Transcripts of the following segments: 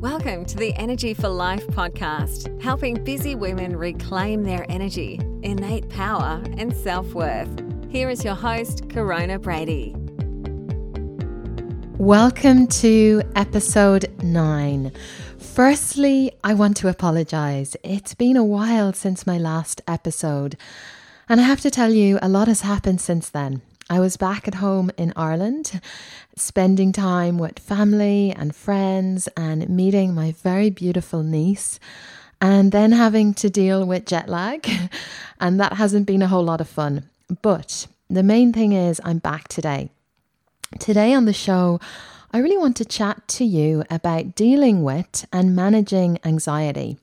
Welcome to the Energy for Life podcast, helping busy women reclaim their energy, innate power, and self worth. Here is your host, Corona Brady. Welcome to episode nine. Firstly, I want to apologize. It's been a while since my last episode, and I have to tell you, a lot has happened since then. I was back at home in Ireland, spending time with family and friends and meeting my very beautiful niece, and then having to deal with jet lag. And that hasn't been a whole lot of fun. But the main thing is, I'm back today. Today on the show, I really want to chat to you about dealing with and managing anxiety.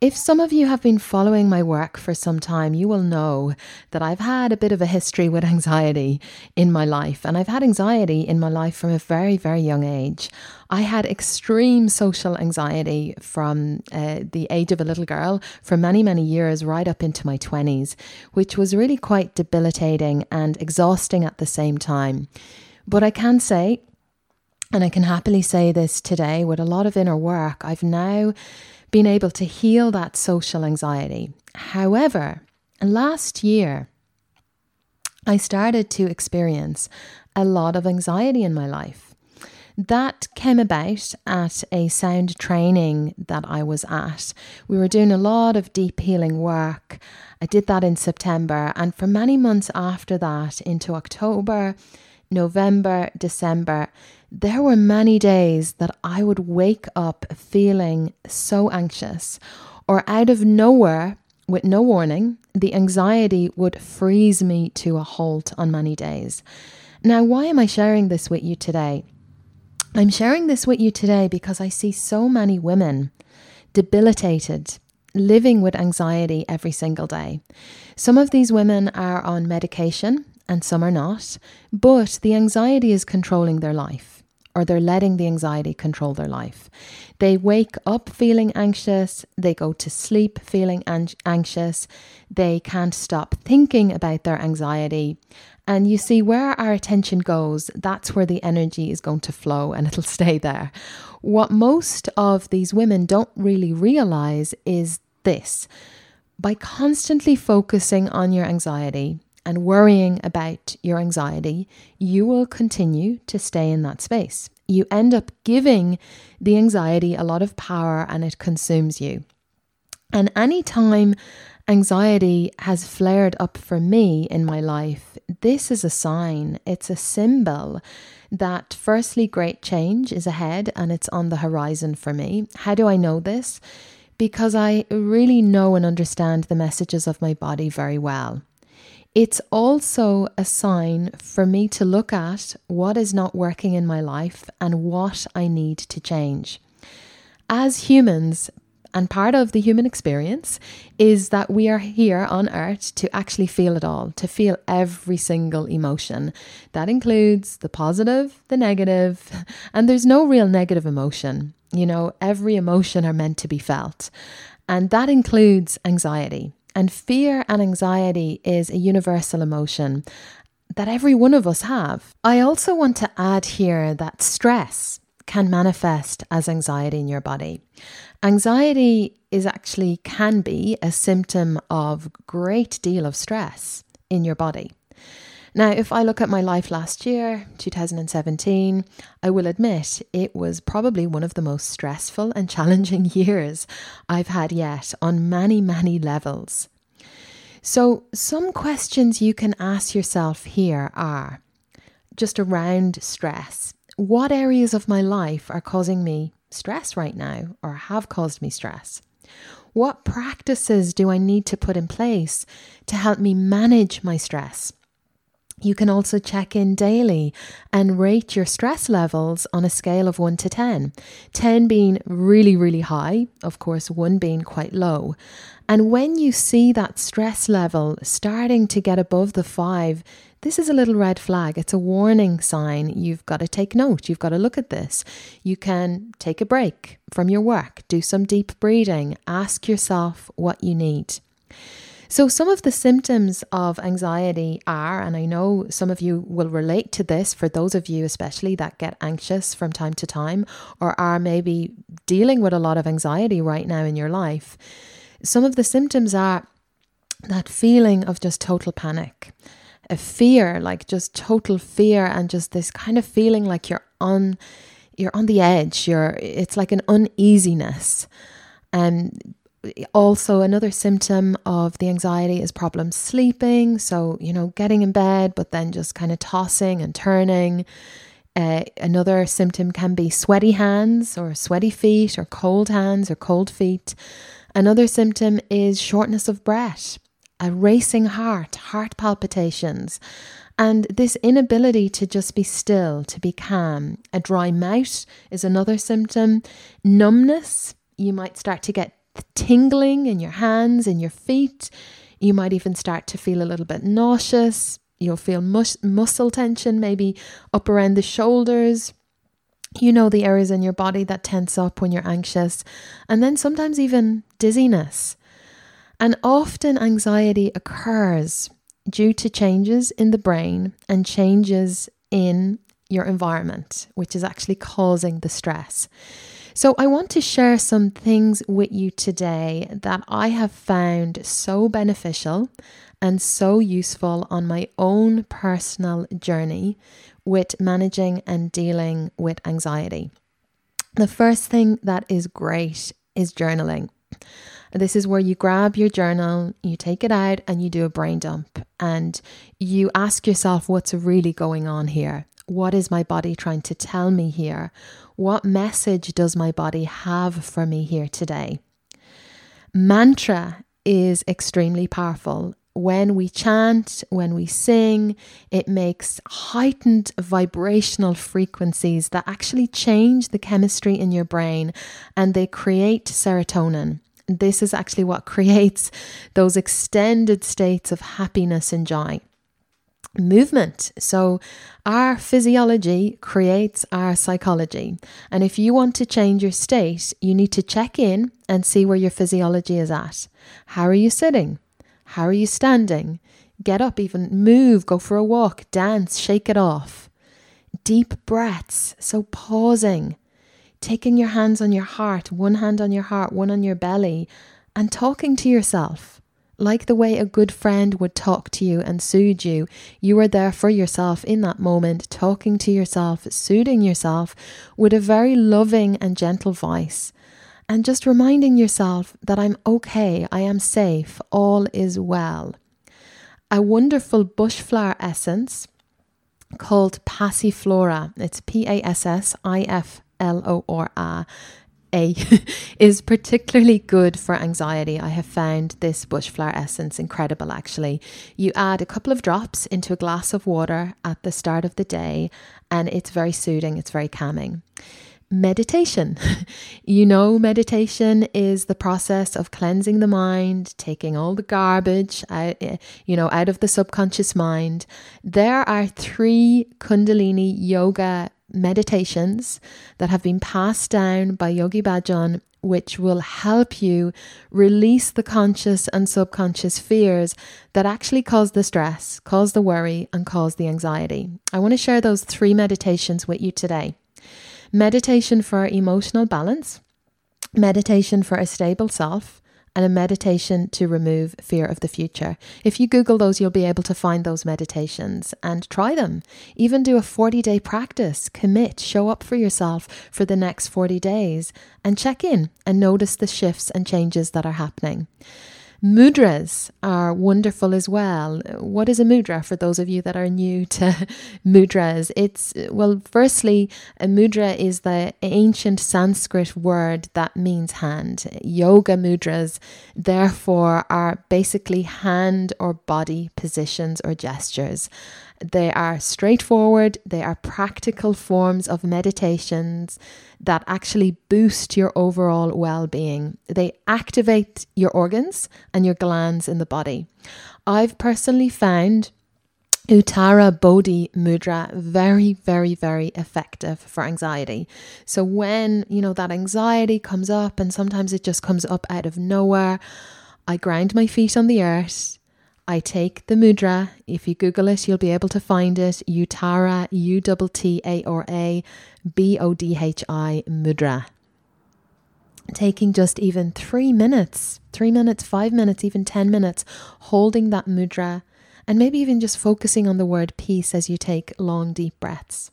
If some of you have been following my work for some time, you will know that I've had a bit of a history with anxiety in my life, and I've had anxiety in my life from a very, very young age. I had extreme social anxiety from uh, the age of a little girl for many, many years, right up into my 20s, which was really quite debilitating and exhausting at the same time. But I can say, and I can happily say this today with a lot of inner work, I've now been able to heal that social anxiety. However, last year, I started to experience a lot of anxiety in my life. That came about at a sound training that I was at. We were doing a lot of deep healing work. I did that in September, and for many months after that, into October, November, December, there were many days that I would wake up feeling so anxious, or out of nowhere, with no warning, the anxiety would freeze me to a halt on many days. Now, why am I sharing this with you today? I'm sharing this with you today because I see so many women debilitated, living with anxiety every single day. Some of these women are on medication and some are not, but the anxiety is controlling their life or they're letting the anxiety control their life. They wake up feeling anxious, they go to sleep feeling an- anxious, they can't stop thinking about their anxiety. And you see, where our attention goes, that's where the energy is going to flow and it'll stay there. What most of these women don't really realize is this by constantly focusing on your anxiety, and worrying about your anxiety, you will continue to stay in that space. You end up giving the anxiety a lot of power and it consumes you. And anytime anxiety has flared up for me in my life, this is a sign, it's a symbol that firstly, great change is ahead and it's on the horizon for me. How do I know this? Because I really know and understand the messages of my body very well. It's also a sign for me to look at what is not working in my life and what I need to change. As humans, and part of the human experience is that we are here on earth to actually feel it all, to feel every single emotion. That includes the positive, the negative, and there's no real negative emotion. You know, every emotion are meant to be felt. And that includes anxiety. And fear and anxiety is a universal emotion that every one of us have. I also want to add here that stress can manifest as anxiety in your body. Anxiety is actually can be a symptom of great deal of stress in your body. Now, if I look at my life last year, 2017, I will admit it was probably one of the most stressful and challenging years I've had yet on many, many levels. So, some questions you can ask yourself here are just around stress. What areas of my life are causing me stress right now or have caused me stress? What practices do I need to put in place to help me manage my stress? You can also check in daily and rate your stress levels on a scale of 1 to 10. 10 being really, really high, of course, 1 being quite low. And when you see that stress level starting to get above the 5, this is a little red flag. It's a warning sign. You've got to take note. You've got to look at this. You can take a break from your work, do some deep breathing, ask yourself what you need. So, some of the symptoms of anxiety are, and I know some of you will relate to this for those of you, especially that get anxious from time to time or are maybe dealing with a lot of anxiety right now in your life. Some of the symptoms are that feeling of just total panic, a fear, like just total fear, and just this kind of feeling like you're on. You're on the edge. You're. It's like an uneasiness, and also another symptom of the anxiety is problems sleeping. So you know getting in bed but then just kind of tossing and turning. Uh, another symptom can be sweaty hands or sweaty feet or cold hands or cold feet. Another symptom is shortness of breath a racing heart heart palpitations and this inability to just be still to be calm. A dry mouth is another symptom. Numbness you might start to get tingling in your hands, in your feet. You might even start to feel a little bit nauseous. You'll feel mus- muscle tension, maybe up around the shoulders. You know the areas in your body that tense up when you're anxious, and then sometimes even dizziness. And often anxiety occurs due to changes in the brain and changes in your environment, which is actually causing the stress. So, I want to share some things with you today that I have found so beneficial and so useful on my own personal journey with managing and dealing with anxiety. The first thing that is great is journaling. This is where you grab your journal, you take it out, and you do a brain dump. And you ask yourself what's really going on here. What is my body trying to tell me here? What message does my body have for me here today? Mantra is extremely powerful. When we chant, when we sing, it makes heightened vibrational frequencies that actually change the chemistry in your brain and they create serotonin. This is actually what creates those extended states of happiness and joy movement. So, our physiology creates our psychology. And if you want to change your state, you need to check in and see where your physiology is at. How are you sitting? How are you standing? Get up, even move, go for a walk, dance, shake it off. Deep breaths. So, pausing, taking your hands on your heart, one hand on your heart, one on your belly, and talking to yourself like the way a good friend would talk to you and soothe you, you are there for yourself in that moment, talking to yourself, soothing yourself with a very loving and gentle voice. And just reminding yourself that I'm okay, I am safe, all is well. A wonderful bushflower essence called Passiflora. It's P A S S I F L O R A. A is particularly good for anxiety. I have found this bushflower essence incredible actually. You add a couple of drops into a glass of water at the start of the day, and it's very soothing, it's very calming. Meditation. you know, meditation is the process of cleansing the mind, taking all the garbage out, eh, you know, out of the subconscious mind. There are three Kundalini yoga meditations that have been passed down by Yogi Bhajan, which will help you release the conscious and subconscious fears that actually cause the stress, cause the worry, and cause the anxiety. I want to share those three meditations with you today meditation for emotional balance, meditation for a stable self, and a meditation to remove fear of the future. If you Google those, you'll be able to find those meditations and try them. Even do a 40 day practice, commit, show up for yourself for the next 40 days, and check in and notice the shifts and changes that are happening. Mudras are wonderful as well. What is a mudra for those of you that are new to mudras? It's, well, firstly, a mudra is the ancient Sanskrit word that means hand. Yoga mudras, therefore, are basically hand or body positions or gestures. They are straightforward, they are practical forms of meditations that actually boost your overall well being. They activate your organs and your glands in the body. I've personally found Uttara Bodhi Mudra very, very, very effective for anxiety. So when, you know, that anxiety comes up and sometimes it just comes up out of nowhere, I ground my feet on the earth. I take the mudra. If you Google it, you'll be able to find it. Uttara, U T T A R A B O D H I mudra. Taking just even three minutes, three minutes, five minutes, even 10 minutes, holding that mudra, and maybe even just focusing on the word peace as you take long, deep breaths.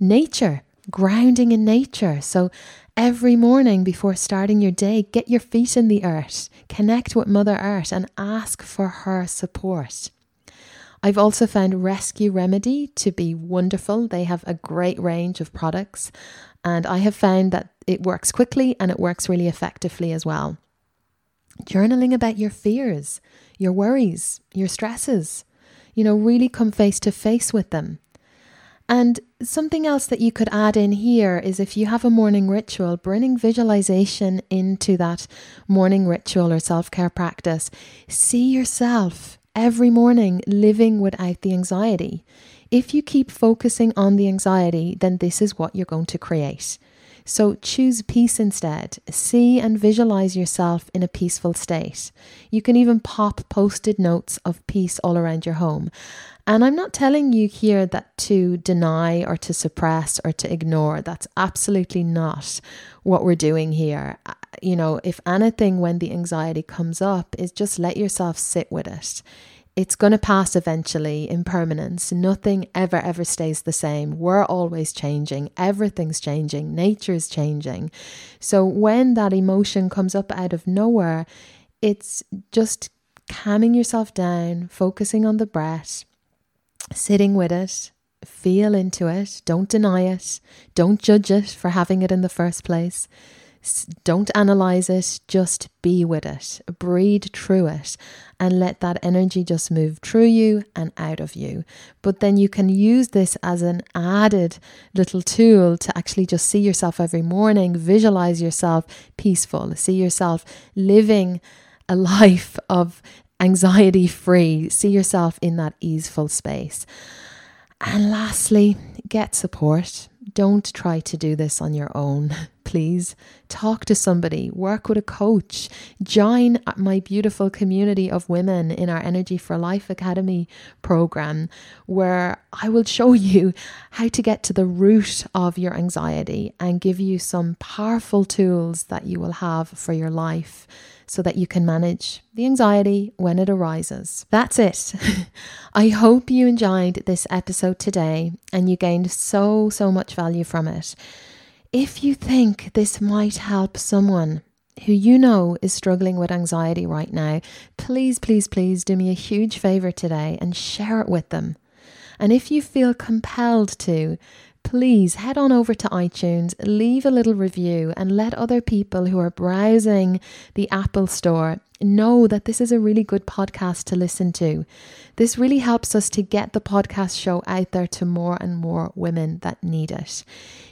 Nature, grounding in nature. So every morning before starting your day, get your feet in the earth, connect with Mother Earth, and ask for her support. I've also found Rescue Remedy to be wonderful. They have a great range of products, and I have found that it works quickly and it works really effectively as well. Journaling about your fears, your worries, your stresses. You know, really come face to face with them. And something else that you could add in here is if you have a morning ritual, bringing visualization into that morning ritual or self care practice. See yourself every morning living without the anxiety. If you keep focusing on the anxiety, then this is what you're going to create. So choose peace instead. See and visualize yourself in a peaceful state. You can even pop Post-it notes of peace all around your home. And I'm not telling you here that to deny or to suppress or to ignore. That's absolutely not what we're doing here. Uh, you know, if anything, when the anxiety comes up, is just let yourself sit with it it's going to pass eventually impermanence. Nothing ever, ever stays the same. We're always changing. Everything's changing. Nature's changing. So when that emotion comes up out of nowhere, it's just calming yourself down, focusing on the breath, sitting with it, feel into it. Don't deny it. Don't judge it for having it in the first place. Don't analyze it, just be with it, breathe through it, and let that energy just move through you and out of you. But then you can use this as an added little tool to actually just see yourself every morning, visualize yourself peaceful, see yourself living a life of anxiety free, see yourself in that easeful space. And lastly, get support. Don't try to do this on your own. Please talk to somebody, work with a coach, join my beautiful community of women in our Energy for Life Academy program, where I will show you how to get to the root of your anxiety and give you some powerful tools that you will have for your life so that you can manage the anxiety when it arises. That's it. I hope you enjoyed this episode today and you gained so, so much value from it. If you think this might help someone, who you know is struggling with anxiety right now, please, please, please do me a huge favor today and share it with them. And if you feel compelled to, please head on over to iTunes, leave a little review, and let other people who are browsing the Apple Store know that this is a really good podcast to listen to. This really helps us to get the podcast show out there to more and more women that need it.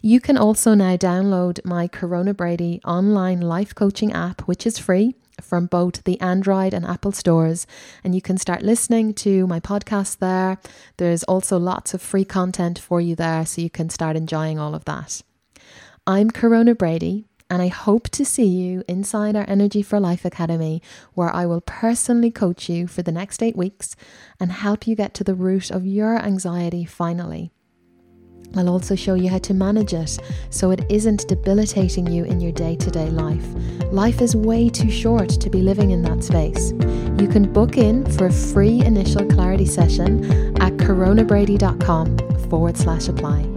You can also now download my Corona Brady online life coaching app, which is free from both the Android and Apple stores, and you can start listening to my podcast there. There's also lots of free content for you there, so you can start enjoying all of that. I'm Corona Brady, and I hope to see you inside our Energy for Life Academy, where I will personally coach you for the next eight weeks and help you get to the root of your anxiety finally. I'll also show you how to manage it so it isn't debilitating you in your day to day life. Life is way too short to be living in that space. You can book in for a free initial clarity session at coronabrady.com forward slash apply.